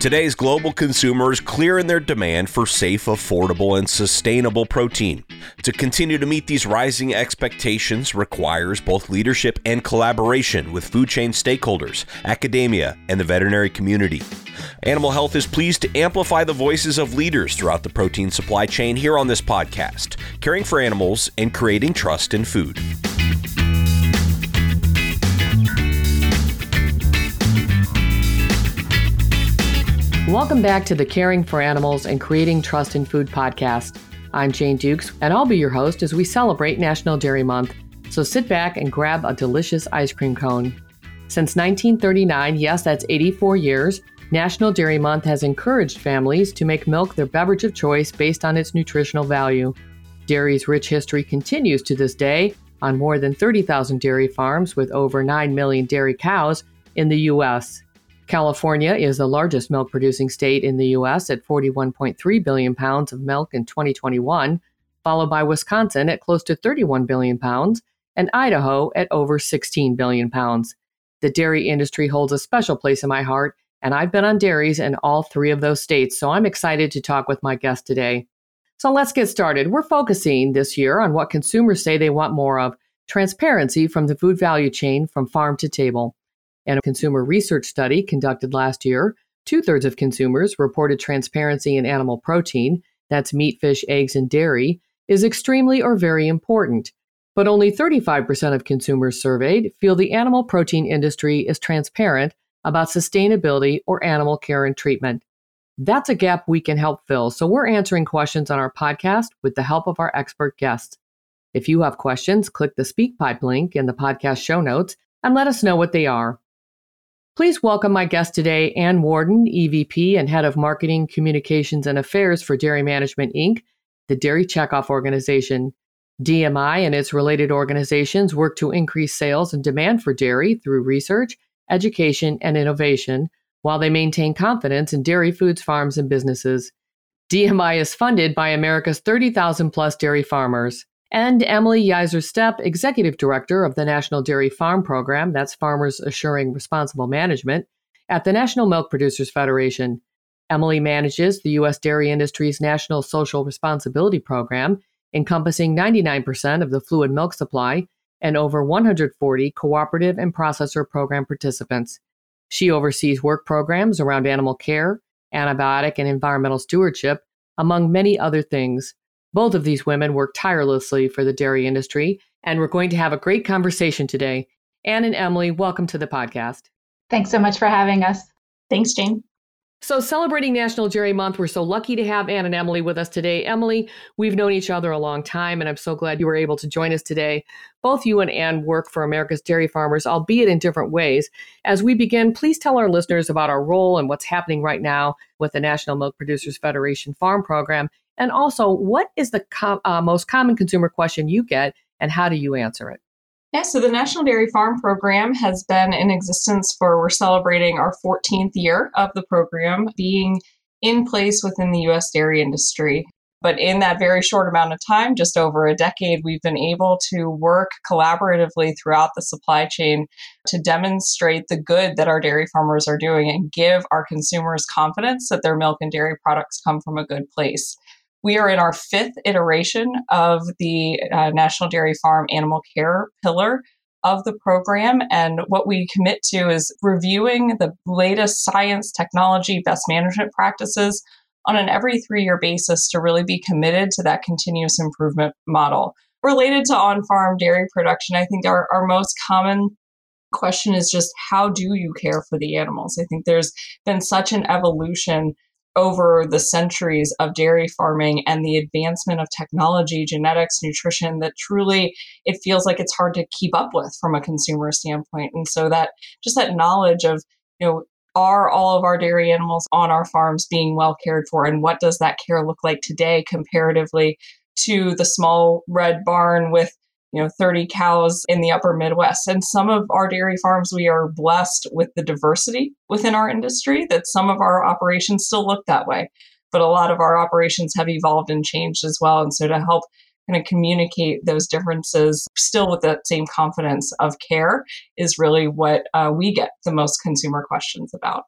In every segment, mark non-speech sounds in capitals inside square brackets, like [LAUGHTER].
Today's global consumers clear in their demand for safe, affordable, and sustainable protein. To continue to meet these rising expectations requires both leadership and collaboration with food chain stakeholders, academia, and the veterinary community. Animal Health is pleased to amplify the voices of leaders throughout the protein supply chain here on this podcast, caring for animals and creating trust in food. Welcome back to the Caring for Animals and Creating Trust in Food podcast. I'm Jane Dukes, and I'll be your host as we celebrate National Dairy Month. So sit back and grab a delicious ice cream cone. Since 1939, yes, that's 84 years, National Dairy Month has encouraged families to make milk their beverage of choice based on its nutritional value. Dairy's rich history continues to this day on more than 30,000 dairy farms with over 9 million dairy cows in the U.S. California is the largest milk producing state in the U.S. at 41.3 billion pounds of milk in 2021, followed by Wisconsin at close to 31 billion pounds and Idaho at over 16 billion pounds. The dairy industry holds a special place in my heart, and I've been on dairies in all three of those states, so I'm excited to talk with my guest today. So let's get started. We're focusing this year on what consumers say they want more of transparency from the food value chain from farm to table. In a consumer research study conducted last year, two thirds of consumers reported transparency in animal protein, that's meat, fish, eggs, and dairy, is extremely or very important. But only 35% of consumers surveyed feel the animal protein industry is transparent about sustainability or animal care and treatment. That's a gap we can help fill, so we're answering questions on our podcast with the help of our expert guests. If you have questions, click the SpeakPipe link in the podcast show notes and let us know what they are. Please welcome my guest today, Anne Warden, EVP and Head of Marketing, Communications, and Affairs for Dairy Management Inc., the Dairy Checkoff Organization. DMI and its related organizations work to increase sales and demand for dairy through research, education, and innovation, while they maintain confidence in dairy foods, farms, and businesses. DMI is funded by America's 30,000 plus dairy farmers and Emily Yeiser Stepp, Executive Director of the National Dairy Farm Program, that's Farmers Assuring Responsible Management, at the National Milk Producers Federation. Emily manages the U.S. dairy industry's National Social Responsibility Program, encompassing 99% of the fluid milk supply and over 140 cooperative and processor program participants. She oversees work programs around animal care, antibiotic and environmental stewardship, among many other things. Both of these women work tirelessly for the dairy industry, and we're going to have a great conversation today. Anne and Emily, welcome to the podcast. Thanks so much for having us. Thanks, Jane. So, celebrating National Dairy Month, we're so lucky to have Anne and Emily with us today. Emily, we've known each other a long time, and I'm so glad you were able to join us today. Both you and Anne work for America's dairy farmers, albeit in different ways. As we begin, please tell our listeners about our role and what's happening right now with the National Milk Producers Federation Farm Program and also, what is the com- uh, most common consumer question you get, and how do you answer it? Yeah, so the National Dairy Farm Program has been in existence for, we're celebrating our 14th year of the program being in place within the US dairy industry. But in that very short amount of time, just over a decade, we've been able to work collaboratively throughout the supply chain to demonstrate the good that our dairy farmers are doing and give our consumers confidence that their milk and dairy products come from a good place. We are in our fifth iteration of the uh, National Dairy Farm Animal Care pillar of the program. And what we commit to is reviewing the latest science, technology, best management practices on an every three year basis to really be committed to that continuous improvement model. Related to on farm dairy production, I think our, our most common question is just how do you care for the animals? I think there's been such an evolution over the centuries of dairy farming and the advancement of technology, genetics, nutrition that truly it feels like it's hard to keep up with from a consumer standpoint. And so that just that knowledge of, you know, are all of our dairy animals on our farms being well cared for and what does that care look like today comparatively to the small red barn with you know 30 cows in the upper midwest. And some of our dairy farms we are blessed with the diversity within our industry that some of our operations still look that way. But a lot of our operations have evolved and changed as well. And so to help kind of communicate those differences still with that same confidence of care is really what uh, we get the most consumer questions about.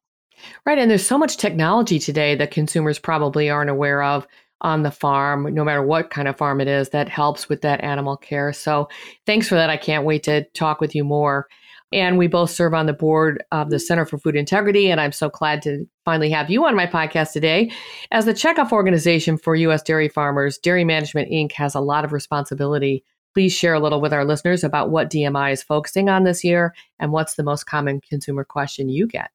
Right. And there's so much technology today that consumers probably aren't aware of on the farm, no matter what kind of farm it is, that helps with that animal care. So thanks for that. I can't wait to talk with you more. And we both serve on the board of the Center for Food Integrity. And I'm so glad to finally have you on my podcast today. As the checkoff organization for U.S. dairy farmers, Dairy Management Inc. has a lot of responsibility. Please share a little with our listeners about what DMI is focusing on this year and what's the most common consumer question you get.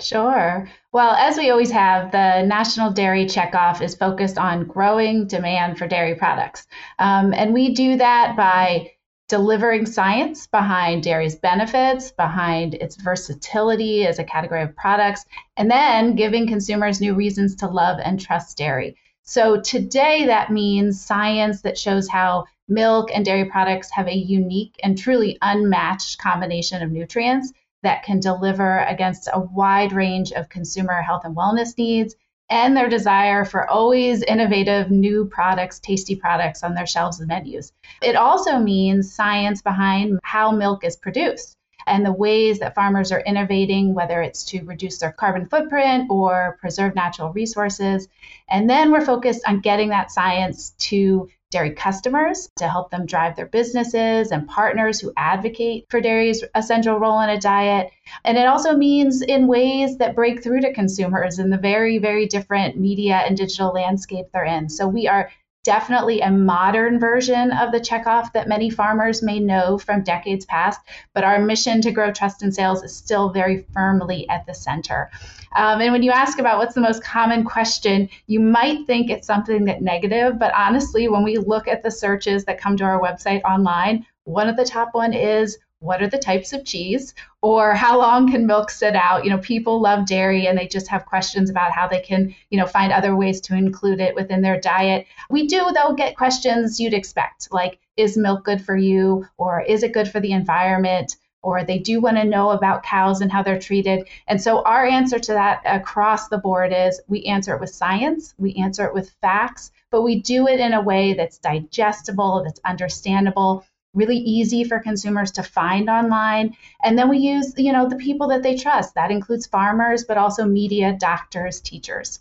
Sure. Well, as we always have, the National Dairy Checkoff is focused on growing demand for dairy products. Um, and we do that by delivering science behind dairy's benefits, behind its versatility as a category of products, and then giving consumers new reasons to love and trust dairy. So today, that means science that shows how milk and dairy products have a unique and truly unmatched combination of nutrients that can deliver against a wide range of consumer health and wellness needs and their desire for always innovative new products, tasty products on their shelves and menus. It also means science behind how milk is produced and the ways that farmers are innovating, whether it's to reduce their carbon footprint or preserve natural resources. And then we're focused on getting that science to dairy customers to help them drive their businesses and partners who advocate for dairy's essential role in a diet. And it also means in ways that break through to consumers in the very, very different media and digital landscape they're in. So we are definitely a modern version of the checkoff that many farmers may know from decades past, but our mission to grow trust and sales is still very firmly at the center. Um, and when you ask about what's the most common question, you might think it's something that negative, but honestly, when we look at the searches that come to our website online, one of the top one is what are the types of cheese or how long can milk sit out? You know people love dairy and they just have questions about how they can you know find other ways to include it within their diet. We do though get questions you'd expect like is milk good for you or is it good for the environment? Or they do want to know about cows and how they're treated. And so our answer to that across the board is we answer it with science, we answer it with facts, but we do it in a way that's digestible, that's understandable, really easy for consumers to find online. And then we use, you know, the people that they trust. That includes farmers, but also media, doctors, teachers.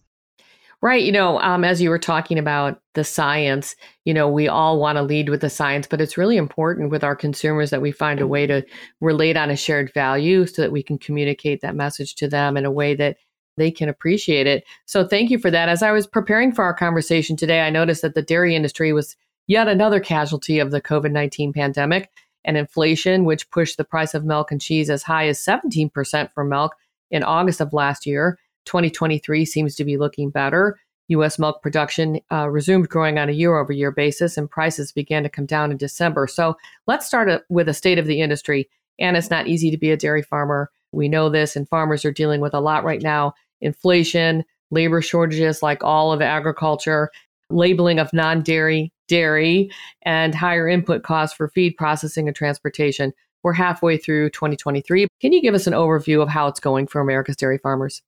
Right. You know, um, as you were talking about the science, you know, we all want to lead with the science, but it's really important with our consumers that we find a way to relate on a shared value so that we can communicate that message to them in a way that they can appreciate it. So thank you for that. As I was preparing for our conversation today, I noticed that the dairy industry was yet another casualty of the COVID 19 pandemic and inflation, which pushed the price of milk and cheese as high as 17% for milk in August of last year 2023 seems to be looking better. U.S. milk production uh, resumed growing on a year over year basis, and prices began to come down in December. So let's start with a state of the industry. And it's not easy to be a dairy farmer. We know this, and farmers are dealing with a lot right now inflation, labor shortages, like all of agriculture, labeling of non dairy dairy, and higher input costs for feed processing and transportation. We're halfway through 2023. Can you give us an overview of how it's going for America's dairy farmers?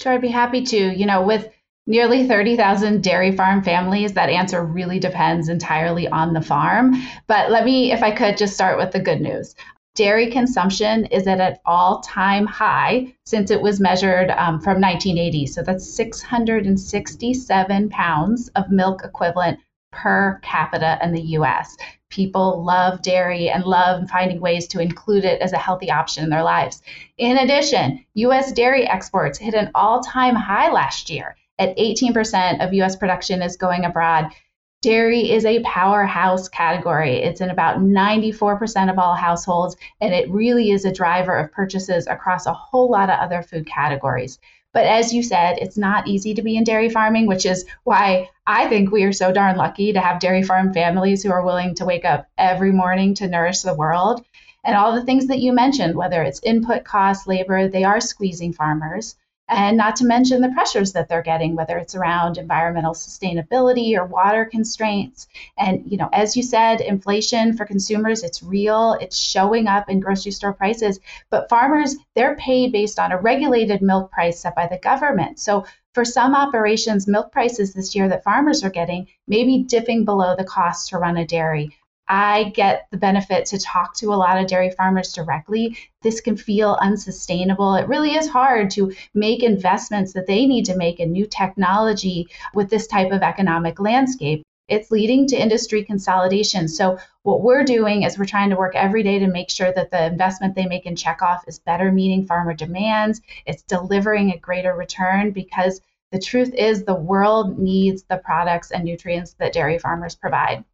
Sure, I'd be happy to. You know, with nearly 30,000 dairy farm families, that answer really depends entirely on the farm. But let me, if I could, just start with the good news. Dairy consumption is at an all time high since it was measured um, from 1980. So that's 667 pounds of milk equivalent per capita in the US. People love dairy and love finding ways to include it as a healthy option in their lives. In addition, US dairy exports hit an all time high last year. At 18% of US production is going abroad. Dairy is a powerhouse category. It's in about 94% of all households, and it really is a driver of purchases across a whole lot of other food categories. But as you said, it's not easy to be in dairy farming, which is why I think we are so darn lucky to have dairy farm families who are willing to wake up every morning to nourish the world. And all the things that you mentioned, whether it's input costs, labor, they are squeezing farmers and not to mention the pressures that they're getting whether it's around environmental sustainability or water constraints. And you know as you said inflation for consumers it's real it's showing up in grocery store prices. But farmers they're paid based on a regulated milk price set by the government. So for some operations milk prices this year that farmers are getting may be dipping below the cost to run a dairy I get the benefit to talk to a lot of dairy farmers directly. This can feel unsustainable. It really is hard to make investments that they need to make in new technology with this type of economic landscape. It's leading to industry consolidation. So, what we're doing is we're trying to work every day to make sure that the investment they make in checkoff is better meeting farmer demands, it's delivering a greater return because the truth is the world needs the products and nutrients that dairy farmers provide.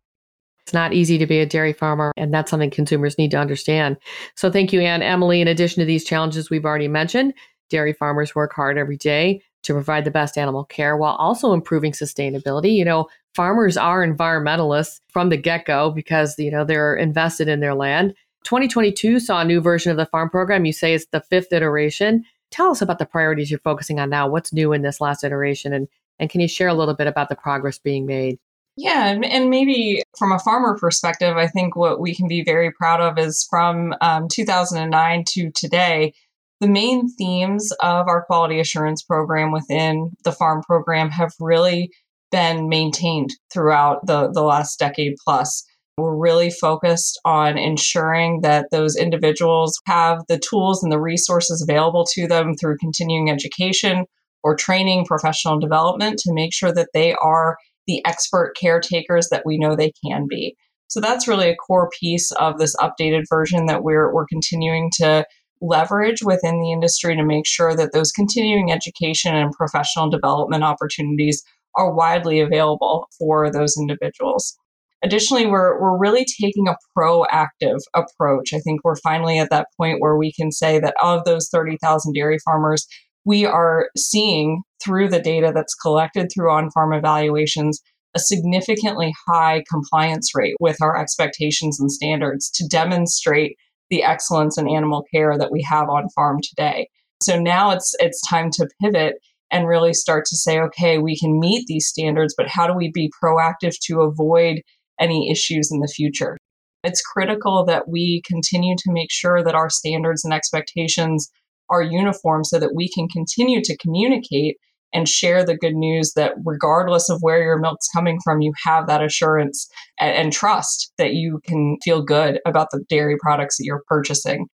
It's not easy to be a dairy farmer, and that's something consumers need to understand. So, thank you, Anne. Emily, in addition to these challenges we've already mentioned, dairy farmers work hard every day to provide the best animal care while also improving sustainability. You know, farmers are environmentalists from the get go because, you know, they're invested in their land. 2022 saw a new version of the farm program. You say it's the fifth iteration. Tell us about the priorities you're focusing on now. What's new in this last iteration? And, and can you share a little bit about the progress being made? Yeah, and maybe from a farmer perspective, I think what we can be very proud of is from um, 2009 to today, the main themes of our quality assurance program within the farm program have really been maintained throughout the, the last decade plus. We're really focused on ensuring that those individuals have the tools and the resources available to them through continuing education or training, professional development to make sure that they are the expert caretakers that we know they can be. So that's really a core piece of this updated version that we're, we're continuing to leverage within the industry to make sure that those continuing education and professional development opportunities are widely available for those individuals. Additionally, we're, we're really taking a proactive approach. I think we're finally at that point where we can say that of those 30,000 dairy farmers, we are seeing through the data that's collected through on farm evaluations a significantly high compliance rate with our expectations and standards to demonstrate the excellence in animal care that we have on farm today. So now it's it's time to pivot and really start to say okay, we can meet these standards, but how do we be proactive to avoid any issues in the future? It's critical that we continue to make sure that our standards and expectations are uniform so that we can continue to communicate and share the good news that regardless of where your milk's coming from, you have that assurance and, and, trust that you can feel good about the dairy products that you're purchasing.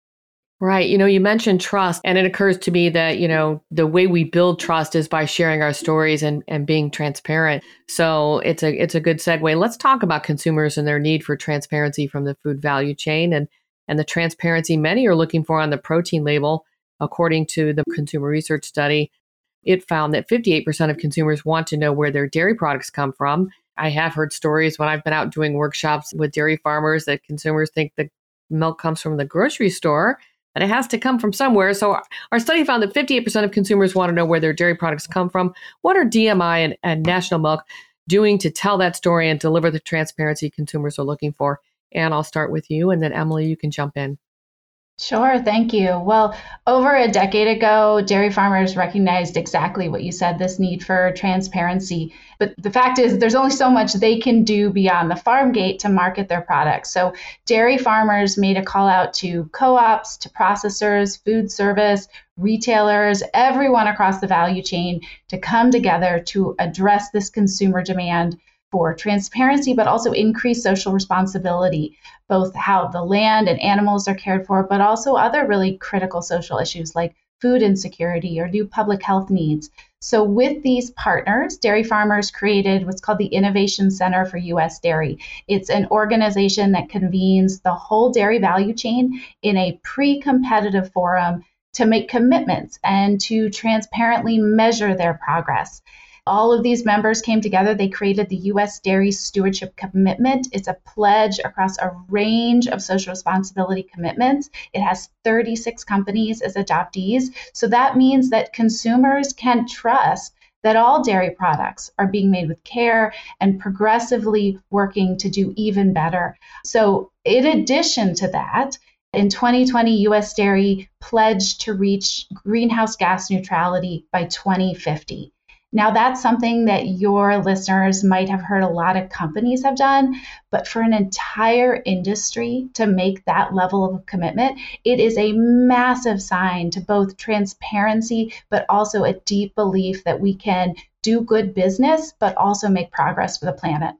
Right. You know, you mentioned trust, and it occurs to me that, you know, the way we build trust is by sharing our stories and, and being transparent. So it's a it's a good segue. Let's talk about consumers and their need for transparency from the food value chain and and the transparency many are looking for on the protein label According to the consumer research study, it found that 58% of consumers want to know where their dairy products come from. I have heard stories when I've been out doing workshops with dairy farmers that consumers think the milk comes from the grocery store and it has to come from somewhere. So our study found that 58% of consumers want to know where their dairy products come from. What are DMI and, and National Milk doing to tell that story and deliver the transparency consumers are looking for? And I'll start with you, and then Emily, you can jump in. Sure, thank you. Well, over a decade ago, dairy farmers recognized exactly what you said this need for transparency. But the fact is, there's only so much they can do beyond the farm gate to market their products. So, dairy farmers made a call out to co ops, to processors, food service, retailers, everyone across the value chain to come together to address this consumer demand for transparency, but also increased social responsibility, both how the land and animals are cared for, but also other really critical social issues like food insecurity or new public health needs. So, with these partners, dairy farmers created what's called the Innovation Center for U.S. Dairy. It's an organization that convenes the whole dairy value chain in a pre competitive forum to make commitments and to transparently measure their progress. All of these members came together. They created the U.S. Dairy Stewardship Commitment. It's a pledge across a range of social responsibility commitments. It has 36 companies as adoptees. So that means that consumers can trust that all dairy products are being made with care and progressively working to do even better. So, in addition to that, in 2020, US Dairy pledged to reach greenhouse gas neutrality by 2050. Now, that's something that your listeners might have heard a lot of companies have done, but for an entire industry to make that level of commitment, it is a massive sign to both transparency, but also a deep belief that we can do good business, but also make progress for the planet.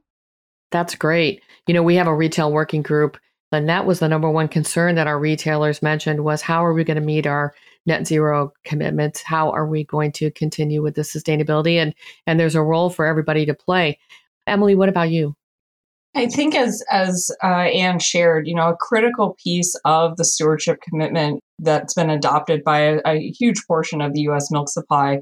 That's great. You know, we have a retail working group, and that was the number one concern that our retailers mentioned was how are we going to meet our net zero commitments? How are we going to continue with the sustainability? And and there's a role for everybody to play. Emily, what about you? I think, as as uh, Anne shared, you know, a critical piece of the stewardship commitment that's been adopted by a, a huge portion of the U.S. milk supply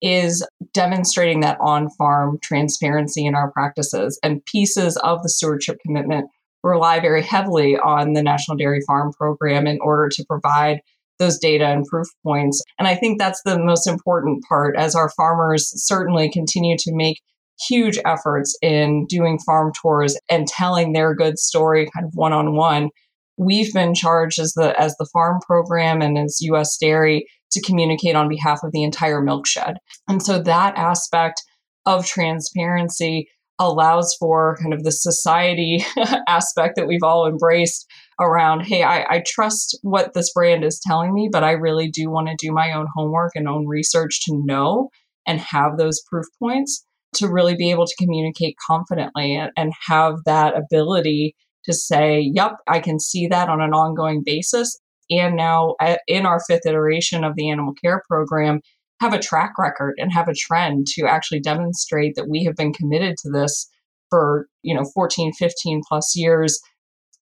is demonstrating that on-farm transparency in our practices, and pieces of the stewardship commitment rely very heavily on the National Dairy Farm Program in order to provide those data and proof points. And I think that's the most important part as our farmers certainly continue to make huge efforts in doing farm tours and telling their good story kind of one on one. We've been charged as the as the farm program and as US Dairy to communicate on behalf of the entire milk shed. And so that aspect of transparency allows for kind of the society [LAUGHS] aspect that we've all embraced around hey I, I, trust what this brand is telling me but i really do want to do my own homework and own research to know and have those proof points to really be able to communicate confidently and, and have that ability to say, yep, I can see that on an ongoing basis. And now in our fifth iteration of the animal care program, have a track record and have a trend to actually demonstrate that we have been committed to this for, you know, 14, 15 plus years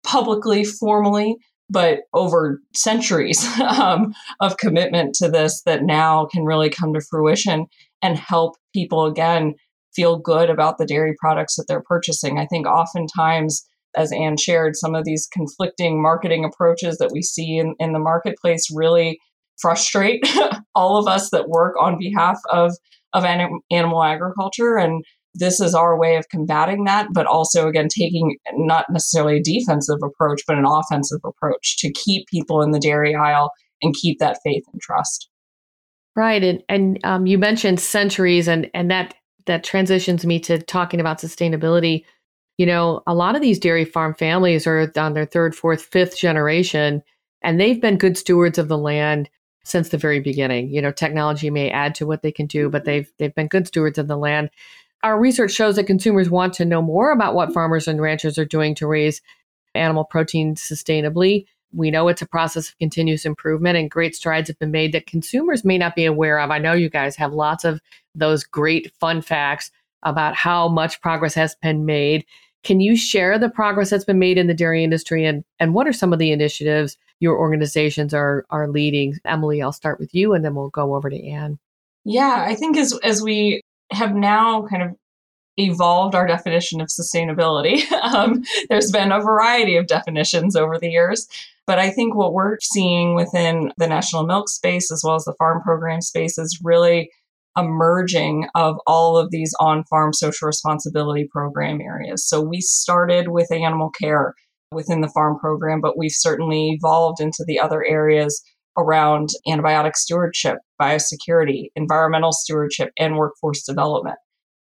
publicly, formally, but over centuries [LAUGHS] um, of commitment to this that now can really come to fruition and help people again feel good about the dairy products that they're purchasing. I think oftentimes, as Anne shared, some of these conflicting marketing approaches that we see in, in the marketplace really frustrate [LAUGHS] all of us that work on behalf of, of anim- animal agriculture. And this is our way of combating that, but also, again, taking not necessarily a defensive approach, but an offensive approach to keep people in the dairy aisle and keep that faith and trust. Right, and and um, you mentioned centuries, and and that that transitions me to talking about sustainability. You know, a lot of these dairy farm families are on their third, fourth, fifth generation, and they've been good stewards of the land since the very beginning. You know, technology may add to what they can do, but they've they've been good stewards of the land. Our research shows that consumers want to know more about what farmers and ranchers are doing to raise animal protein sustainably. We know it's a process of continuous improvement and great strides have been made that consumers may not be aware of. I know you guys have lots of those great fun facts about how much progress has been made. Can you share the progress that's been made in the dairy industry and, and what are some of the initiatives your organizations are are leading? Emily, I'll start with you and then we'll go over to Anne. Yeah, I think as as we have now kind of evolved our definition of sustainability. [LAUGHS] um, there's been a variety of definitions over the years. But I think what we're seeing within the national milk space as well as the farm program space is really a merging of all of these on farm social responsibility program areas. So we started with animal care within the farm program, but we've certainly evolved into the other areas around antibiotic stewardship, biosecurity, environmental stewardship, and workforce development.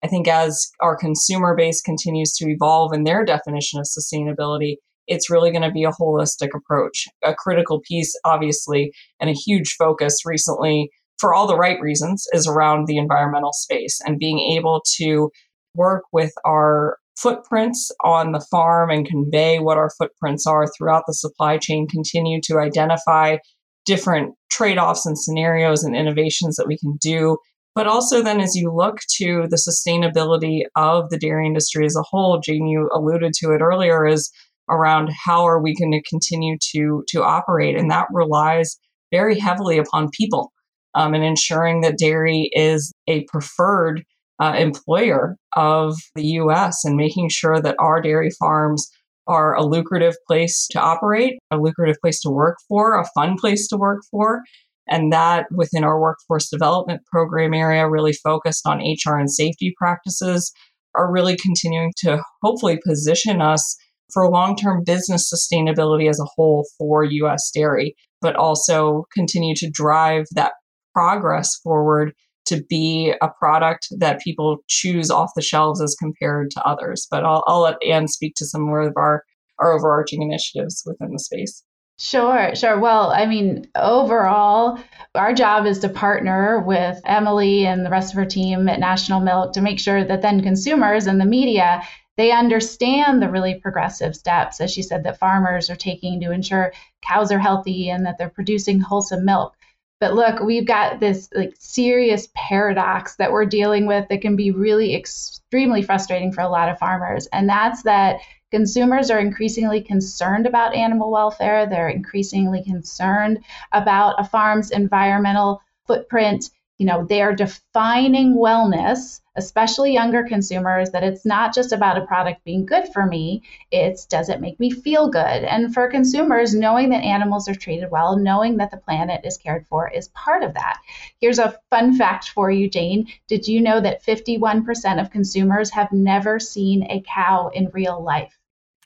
I think as our consumer base continues to evolve in their definition of sustainability, it's really going to be a holistic approach. A critical piece, obviously, and a huge focus recently, for all the right reasons, is around the environmental space and being able to work with our footprints on the farm and convey what our footprints are throughout the supply chain, continue to identify different trade offs and scenarios and innovations that we can do but also, then, as you look to the sustainability of the dairy industry as a whole, Jane, you alluded to it earlier, is around how are we going to continue to to operate, and that relies very heavily upon people um, and ensuring that dairy is a preferred uh, employer of the U.S. and making sure that our dairy farms are a lucrative place to operate, a lucrative place to work for, a fun place to work for, and that within our workforce development program area, really focused on HR and safety practices, are really continuing to hopefully position us for long term business sustainability as a whole for US dairy, but also continue to drive that progress forward to be a product that people choose off the shelves as compared to others. But I'll, I'll let Anne speak to some more of our, our overarching initiatives within the space. Sure, sure. Well, I mean, overall, our job is to partner with Emily and the rest of her team at National Milk to make sure that then consumers and the media They understand the really progressive steps, as she said, that farmers are taking to ensure cows are healthy and that they're producing wholesome milk. But look, we've got this like serious paradox that we're dealing with that can be really extremely frustrating for a lot of farmers. And that's that consumers are increasingly concerned about animal welfare. They're increasingly concerned about a farm's environmental footprint you know they are defining wellness especially younger consumers that it's not just about a product being good for me it's does it make me feel good? And for consumers knowing that animals are treated well knowing that the planet is cared for is part of that. Here's a fun fact for you jane. Did you know that 51% of consumers have never seen a cow in real life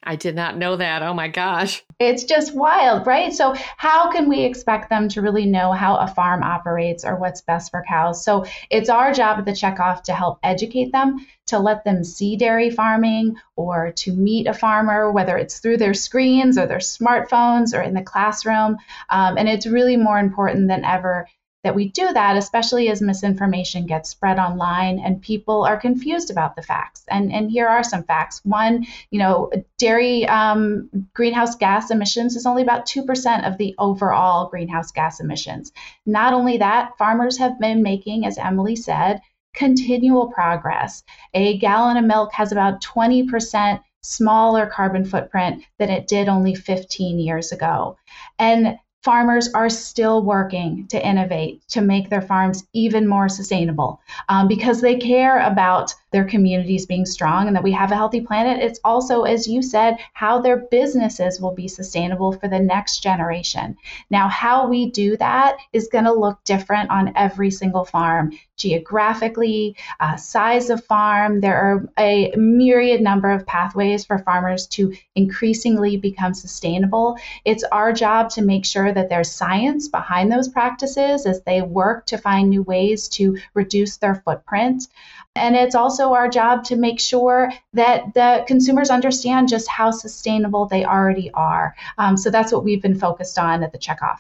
I did not know that. Oh my gosh. It's just wild, right? So, how can we expect them to really know how a farm operates or what's best for cows? So, it's our job at the checkoff to help educate them, to let them see dairy farming or to meet a farmer, whether it's through their screens or their smartphones or in the classroom. Um, and it's really more important than ever that we do that, especially as misinformation gets spread online and people are confused about the facts. And, and here are some facts. One, you know, dairy um, greenhouse gas emissions is only about 2% of the overall greenhouse gas emissions. Not only that, farmers have been making, as Emily said, continual progress. A gallon of milk has about 20% smaller carbon footprint than it did only 15 years ago. And farmers are still working to innovate to make their farms even more sustainable um, because they care about their communities being strong and that we have a healthy planet. It's also, as you said, how their businesses will be sustainable for the next generation. Now, how we do that is going to look different on every single farm geographically, uh, size of farm. There are a myriad number of pathways for farmers to increasingly become sustainable. It's our job to make sure that there's science behind those practices as they work to find new ways to reduce their footprint. And it's also our job to make sure that the consumers understand just how sustainable they already are. Um, so that's what we've been focused on at the checkoff.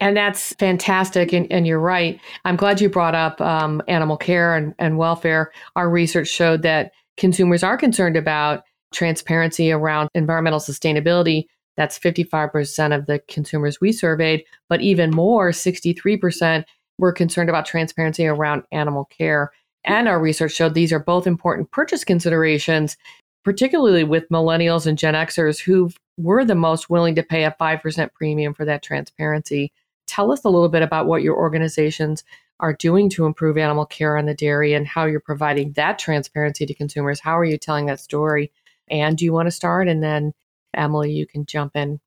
And that's fantastic. And, and, you're right. I'm glad you brought up um, animal care and, and welfare. Our research showed that consumers are concerned about transparency around environmental sustainability. That's 55% of the consumers we surveyed, but even more, 63% were concerned about transparency around animal care and our research showed these are both important purchase considerations, particularly with millennials and Gen Xers who were the most willing to pay a 5% premium for that transparency. Tell us a little bit about what your organizations are doing to improve animal care on the dairy and how you're providing that transparency to consumers. How are you telling that story? And do you want to start? And then, Emily, you can jump in.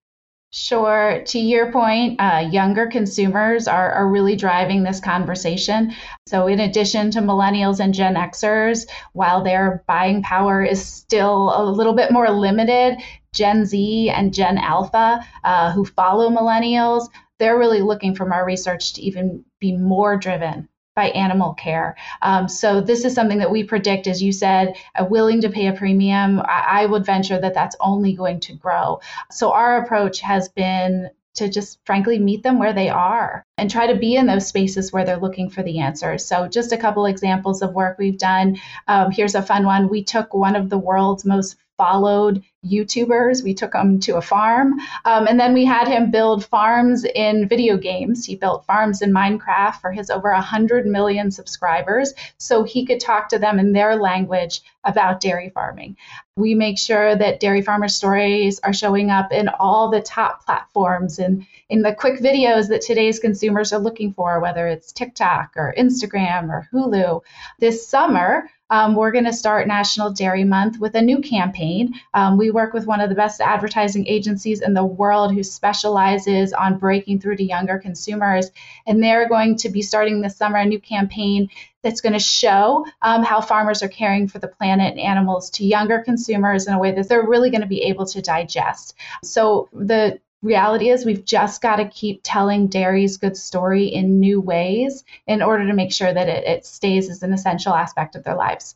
Sure. To your point, uh, younger consumers are, are really driving this conversation. So, in addition to millennials and Gen Xers, while their buying power is still a little bit more limited, Gen Z and Gen Alpha, uh, who follow millennials, they're really looking from our research to even be more driven by animal care. Um, so this is something that we predict, as you said, uh, willing to pay a premium. I, I would venture that that's only going to grow. So our approach has been to just frankly meet them where they are and try to be in those spaces where they're looking for the answers. So, just a couple examples of work we've done. Um, here's a fun one. We took one of the world's most followed YouTubers. We took him to a farm. Um, and then we had him build farms in video games. He built farms in Minecraft for his over 100 million subscribers so he could talk to them in their language about dairy farming. We make sure that dairy farmer stories are showing up in all the top platforms and in the quick videos that today's consumers are looking for, whether it's TikTok or Instagram or Hulu. This summer, um, we're going to start National Dairy Month with a new campaign. Um, we work with one of the best advertising agencies in the world who specializes on breaking through to younger consumers. And they're going to be starting this summer a new campaign that's going to show um, how farmers are caring for the planet and animals to younger consumers in a way that they're really going to be able to digest. So the reality is we've just got to keep telling dairy's good story in new ways in order to make sure that it, it stays as an essential aspect of their lives.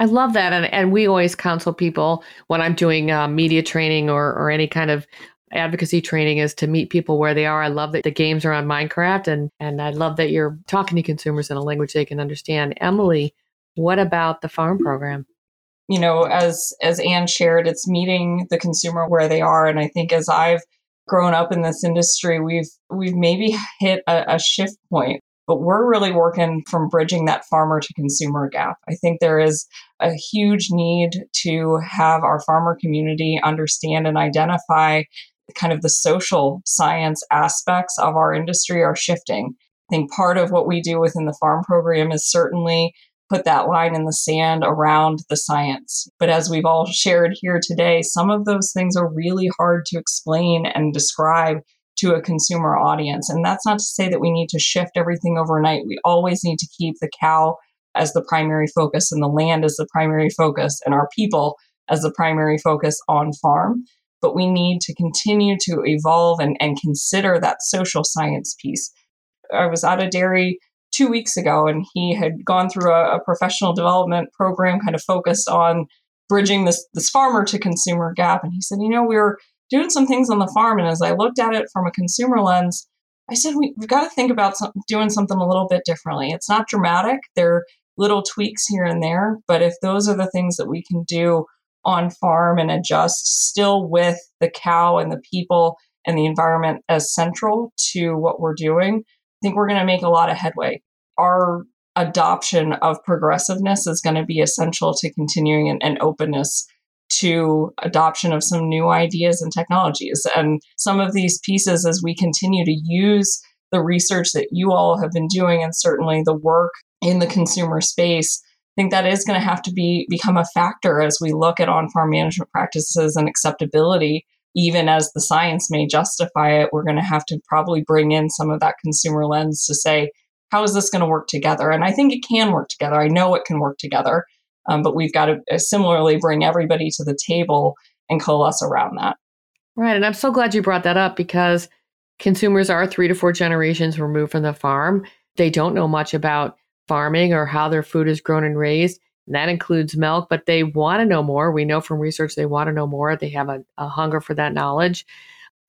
I love that. And, and we always counsel people when I'm doing uh, media training or, or any kind of advocacy training is to meet people where they are. I love that the games are on Minecraft and, and I love that you're talking to consumers in a language they can understand. Emily, what about the farm program? you know, as as Anne shared, it's meeting the consumer where they are. And I think as I've grown up in this industry, we've we've maybe hit a, a shift point but we're really working from bridging that farmer to consumer gap. I think there is a huge need to have our farmer community understand and identify kind of the social science aspects of our industry are shifting. I think part of what we do within the farm program is certainly put that line in the sand around the science. But as we've all shared here today, some of those things are really hard to explain and describe to a consumer audience. And that's not to say that we need to shift everything overnight. We always need to keep the cow as the primary focus and the land as the primary focus and our people as the primary focus on farm. But we need to continue to evolve and, and consider that social science piece. I was at a dairy two weeks ago and he had gone through a, a professional development program kind of focused on bridging this this farmer to consumer gap. And he said, you know, we we're doing some things on the farm. And as I looked at it from a consumer lens, I said, we, have got to think about some, doing something a little bit differently. It's not dramatic. There are little tweaks here and there. But if those are the things that we can do on farm and adjust still with the cow and the people and the environment as central to what we're doing, think we're going to make a lot of headway. Our adoption of progressiveness is going to be essential to continuing an, an openness to adoption of some new ideas and technologies. And some of these pieces, as we continue to use the research that you all have been doing, and certainly the work in the consumer space, I think that is going to have to be become a factor as we look at on-farm management practices and acceptability. Even as the science may justify it, we're going to have to probably bring in some of that consumer lens to say, how is this going to work together? And I think it can work together. I know it can work together. Um, but we've got to uh, similarly bring everybody to the table and coalesce around that. Right. And I'm so glad you brought that up because consumers are three to four generations removed from the farm. They don't know much about farming or how their food is grown and raised. And that includes milk, but they want to know more. We know from research they want to know more. They have a, a hunger for that knowledge.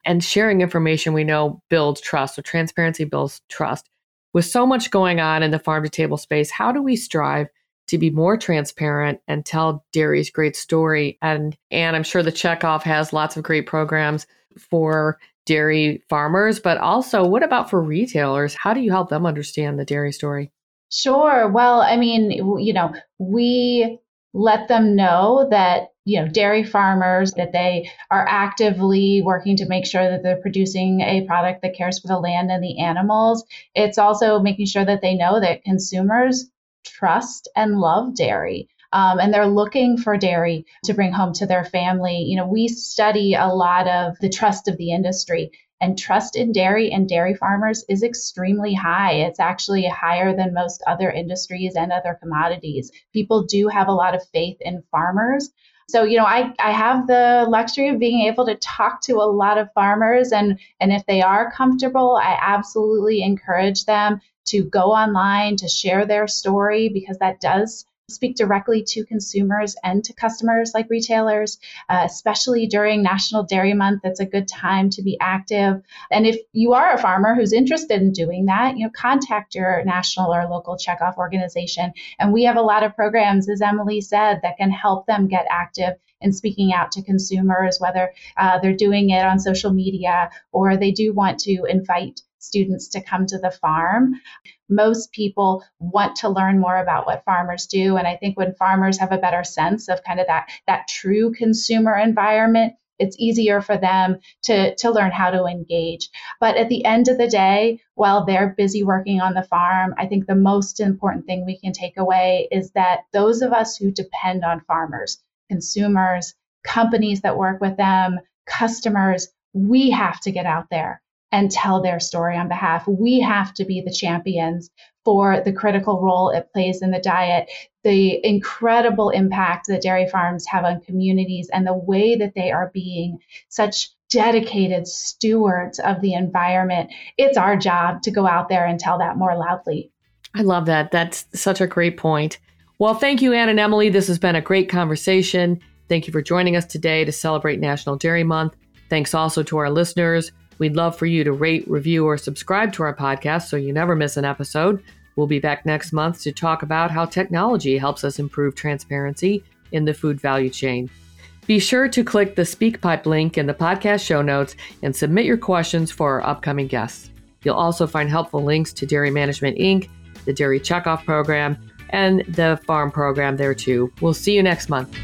And sharing information we know builds trust. So transparency builds trust. With so much going on in the farm to table space, how do we strive to be more transparent and tell dairy's great story. And and I'm sure the checkoff has lots of great programs for dairy farmers, but also what about for retailers? How do you help them understand the dairy story? Sure. Well, I mean, you know, we let them know that you know dairy farmers that they are actively working to make sure that they're producing a product that cares for the land and the animals it's also making sure that they know that consumers trust and love dairy. Um, and they're looking for dairy to bring home to their family. You know, we study a lot of the trust of the industry, and trust in dairy and dairy farmers is extremely high. It's actually higher than most other industries and other commodities. People do have a lot of faith in farmers. So, you know, I, I have the luxury of being able to talk to a lot of farmers and and if they are comfortable, I absolutely encourage them to go online to share their story because that does speak directly to consumers and to customers like retailers, uh, especially during National Dairy Month. It's a good time to be active. And if you are a farmer who's interested in doing that, you know, contact your national or local checkoff organization. And we have a lot of programs, as Emily said, that can help them get active in speaking out to consumers, whether uh, they're doing it on social media or they do want to invite students to come to the farm. Most people want to learn more about what farmers do. And I think when farmers have a better sense of kind of that, that true consumer environment, it's easier for them to, to learn how to engage. But at the end of the day, while they're busy working on the farm, I think the most important thing we can take away is that those of us who depend on farmers, consumers, companies that work with them, customers, we have to get out there and tell their story on behalf. We have to be the champions for the critical role it plays in the diet, the incredible impact that dairy farms have on communities, and the way that they are being such dedicated stewards of the environment. It's our job to go out there and tell that more loudly. I love that. That's such a great point. Well, thank you, Anne and Emily. This has been a great conversation. Thank you for joining us today to celebrate National Dairy Month. Thanks also to our listeners. We'd love for you to rate, review, or subscribe to our podcast so you never miss an episode. We'll be back next month to talk about how technology helps us improve transparency in the food value chain. Be sure to click the SpeakPipe link in the podcast show notes and submit your questions for our upcoming guests. You'll also find helpful links to Dairy Management Inc., the Dairy Checkoff Program, and the Farm Program there too. We'll see you next month.